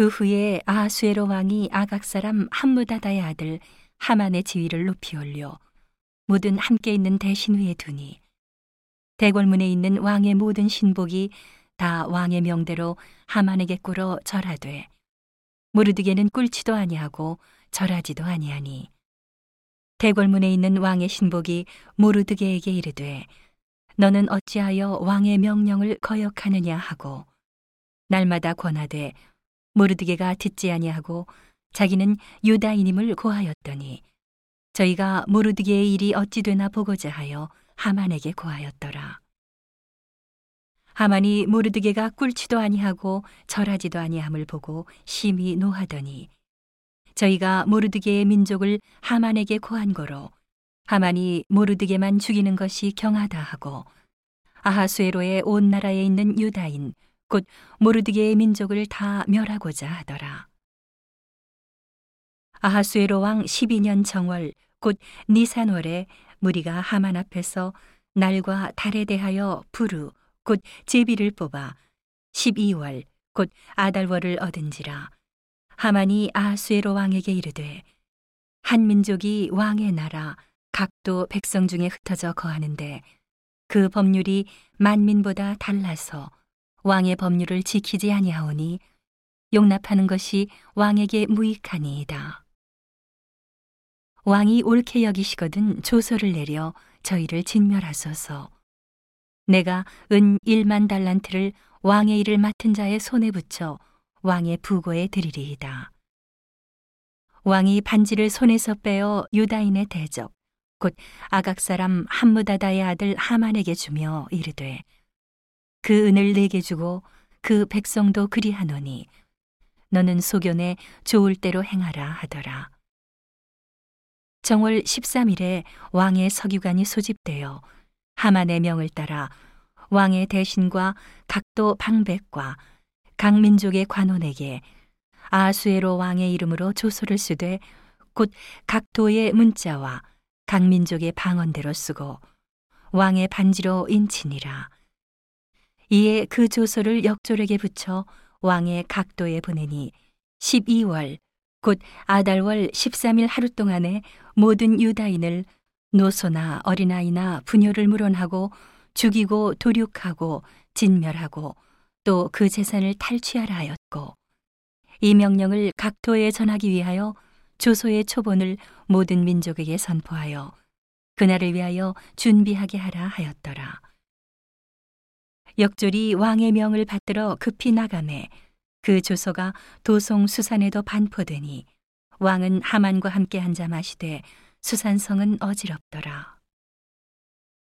그 후에 아하수에로 왕이 아각 사람 함무다다의 아들 하만의 지위를 높이 올려 모든 함께 있는 대신 위에 두니 대궐문에 있는 왕의 모든 신복이 다 왕의 명대로 하만에게 꿇어 절하되 무르드게는 꿇지도 아니하고 절하지도 아니하니 대궐문에 있는 왕의 신복이 모르드게에게 이르되 너는 어찌하여 왕의 명령을 거역하느냐 하고 날마다 권하되 모르드게가 듣지 아니하고 자기는 유다인임을 고하였더니 저희가 모르드게의 일이 어찌 되나 보고자 하여 하만에게 고하였더라. 하만이 모르드게가 꿀치도 아니하고 절하지도 아니함을 보고 심히 노하더니 저희가 모르드게의 민족을 하만에게 고한 거로 하만이 모르드게만 죽이는 것이 경하다 하고 아하수에로의 온 나라에 있는 유다인 곧 모르드게의 민족을 다 멸하고자 하더라. 아하수에로 왕 12년 정월 곧 니산월에 무리가 하만 앞에서 날과 달에 대하여 부르 곧 제비를 뽑아 12월 곧 아달월을 얻은지라 하만이 아하수에로 왕에게 이르되 한 민족이 왕의 나라 각도 백성 중에 흩어져 거하는데 그 법률이 만민보다 달라서 왕의 법률을 지키지 아니하오니 용납하는 것이 왕에게 무익하니이다. 왕이 옳게 여기시거든 조서를 내려 저희를 진멸하소서. 내가 은 1만 달란트를 왕의 일을 맡은 자의 손에 붙여 왕의 부고에 드리리이다. 왕이 반지를 손에서 빼어 유다인의 대적, 곧 아각 사람 함무다다의 아들 하만에게 주며 이르되 그 은을 내게 주고 그 백성도 그리하노니 너는 소견에 좋을 대로 행하라 하더라. 정월 13일에 왕의 석유관이 소집되어 하만의 명을 따라 왕의 대신과 각도 방백과 각 민족의 관원에게 아수에로 왕의 이름으로 조서를 쓰되 곧 각 도의 문자와 각 민족의 방언대로 쓰고 왕의 반지로 인치니라. 이에 그 조서를 역졸에게 붙여 왕의 각도에 보내니 12월 곧 아달월 13일 하루 동안에 모든 유다인을 노소나 어린아이나 부녀를 물어하고 죽이고 도륙하고 진멸하고 또 그 재산을 탈취하라 하였고 이 명령을 각도에 전하기 위하여 조소의 초본을 모든 민족에게 선포하여 그날을 위하여 준비하게 하라 하였더라. 역졸이 왕의 명을 받들어 급히 나가매 그 조서가 도송 수산에도 반포되니 왕은 하만과 함께 앉아 마시되 수산성은 어지럽더라.